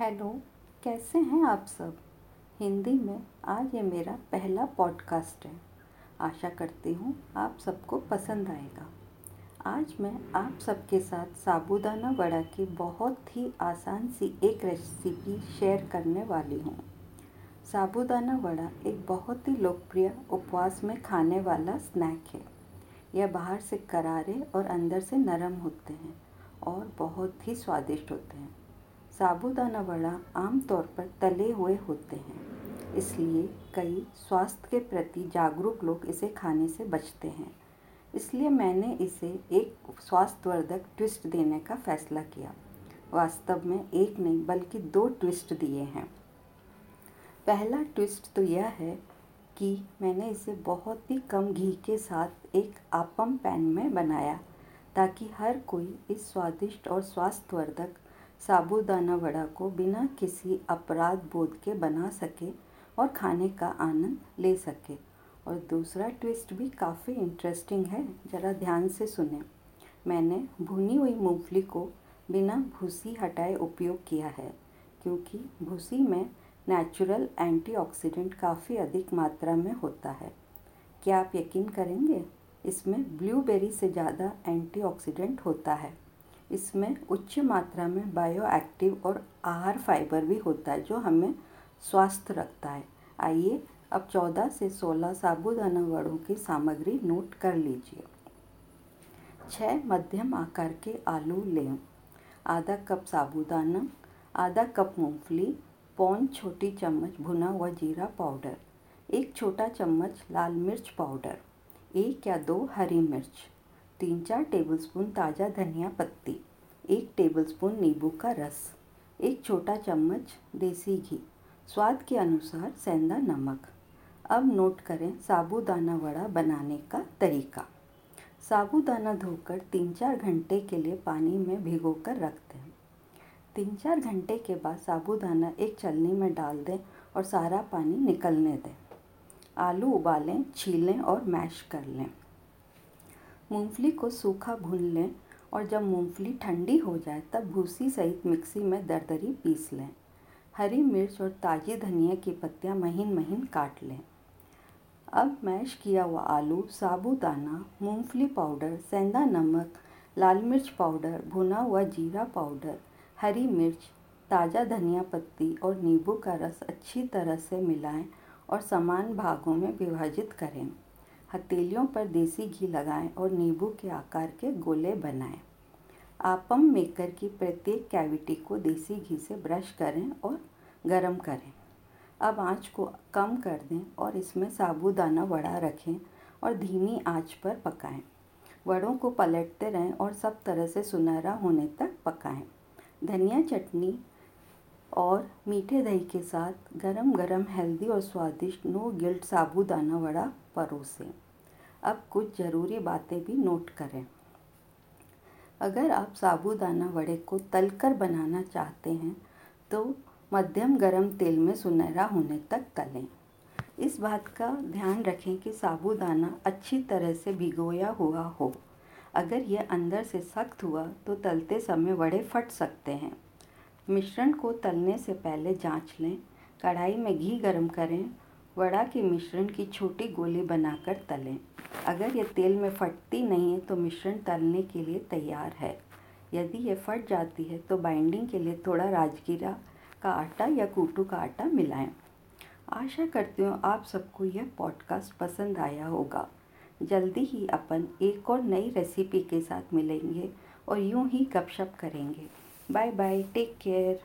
Hello, कैसे हैं आप सब? हिंदी में आज ये मेरा पहला पॉडकास्ट है। आशा करती हूँ आप सबको पसंद आएगा। आज मैं आप सबके साथ साबूदाना वड़ा की बहुत ही आसान सी एक रेसिपी शेयर करने वाली हूँ। साबूदाना वड़ा एक बहुत ही लोकप्रिय उपवास में खाने वाला स्नैक है। यह बाहर से करारे और अंदर से नरम होते हैं और बहुत ही स्वादिष्ट होते हैं। साबूदाना वड़ा आमतौर पर तले हुए होते हैं, इसलिए कई स्वास्थ्य के प्रति जागरूक लोग इसे खाने से बचते हैं। इसलिए मैंने इसे एक स्वास्थ्यवर्धक ट्विस्ट देने का फैसला किया। वास्तव में एक नहीं, बल्कि दो ट्विस्ट दिए हैं। पहला ट्विस्ट तो यह है कि मैंने इसे बहुत ही कम घी के साथ एक आपम पैन में बनाया, ताकि हर कोई इस स्वादिष्ट और स्वास्थ्यवर्धक साबूदाना वड़ा को बिना किसी अपराध बोध के बना सके और खाने का आनंद ले सके। और दूसरा ट्विस्ट भी काफ़ी इंटरेस्टिंग है, ज़रा ध्यान से सुने। मैंने भुनी हुई मूंगफली को बिना भूसी हटाए उपयोग किया है, क्योंकि भूसी में नेचुरल एंटीऑक्सीडेंट काफ़ी अधिक मात्रा में होता है। क्या आप यकीन करेंगे, इसमें ब्लूबेरी से ज़्यादा एंटीऑक्सीडेंट होता है? इसमें उच्च मात्रा में बायो एक्टिव और आहार फाइबर भी होता है, जो हमें स्वस्थ रखता है। आइए अब 14 से 16 साबुदाना वड़ों की सामग्री नोट कर लीजिए। छः मध्यम आकार के आलू लें। आधा कप साबुदाना, आधा कप मूंगफली, पौन छोटी चम्मच भुना हुआ जीरा पाउडर, एक छोटा चम्मच लाल मिर्च पाउडर, एक या दो हरी मिर्च। तीन चार टेबलस्पून ताज़ा धनिया पत्ती, एक टेबलस्पून नींबू का रस, एक छोटा चम्मच देसी घी, स्वाद के अनुसार सेंधा नमक। अब नोट करें साबूदाना वड़ा बनाने का तरीका। साबूदाना धोकर तीन चार घंटे के लिए पानी में भिगो कर रख दें। तीन चार घंटे के बाद साबूदाना एक चलनी में डाल दें और सारा पानी निकलने दें। आलू उबालें, छीलें और मैश कर लें। मूंगफली को सूखा भून लें और जब मूंगफली ठंडी हो जाए तब भूसी सहित मिक्सी में दरदरी पीस लें। हरी मिर्च और ताज़ी धनिया की पत्तियाँ महीन महीन काट लें। अब मैश किया हुआ आलू, साबुदाना, मूंगफली पाउडर, सेंधा नमक, लाल मिर्च पाउडर, भुना हुआ जीरा पाउडर, हरी मिर्च, ताज़ा धनिया पत्ती और नींबू का रस अच्छी तरह से मिलाएँ और समान भागों में विभाजित करें। हथेलियों पर देसी घी लगाएँ और नींबू के आकार के गोले बनाएँ। आपम मेकर की प्रत्येक कैविटी को देसी घी से ब्रश करें और गरम करें। अब आँच को कम कर दें और इसमें साबूदाना वड़ा रखें और धीमी आँच पर पकाएँ। वड़ों को पलटते रहें और सब तरह से सुनहरा होने तक पकाएँ। धनिया चटनी और मीठे दही के साथ गरम गरम हेल्दी और स्वादिष्ट नो गिल्ट साबूदाना वड़ा परोसें। अब कुछ ज़रूरी बातें भी नोट करें। अगर आप साबूदाना वड़े को तलकर बनाना चाहते हैं तो मध्यम गरम तेल में सुनहरा होने तक तलें। इस बात का ध्यान रखें कि साबूदाना अच्छी तरह से भिगोया हुआ हो। अगर यह अंदर से सख्त हुआ तो तलते समय वड़े फट सकते हैं। मिश्रण को तलने से पहले जाँच लें। कढ़ाई में घी गरम करें। वड़ा के मिश्रण की छोटी गोली बनाकर तलें। अगर ये तेल में फटती नहीं है तो मिश्रण तलने के लिए तैयार है। यदि ये फट जाती है तो बाइंडिंग के लिए थोड़ा राजगीरा का आटा या कूटू का आटा मिलाएँ। आशा करती हूँ आप सबको यह पॉडकास्ट पसंद आया होगा। जल्दी ही अपन एक और नई रेसिपी के साथ मिलेंगे और यूँ ही गपशप करेंगे। Bye bye. Take care.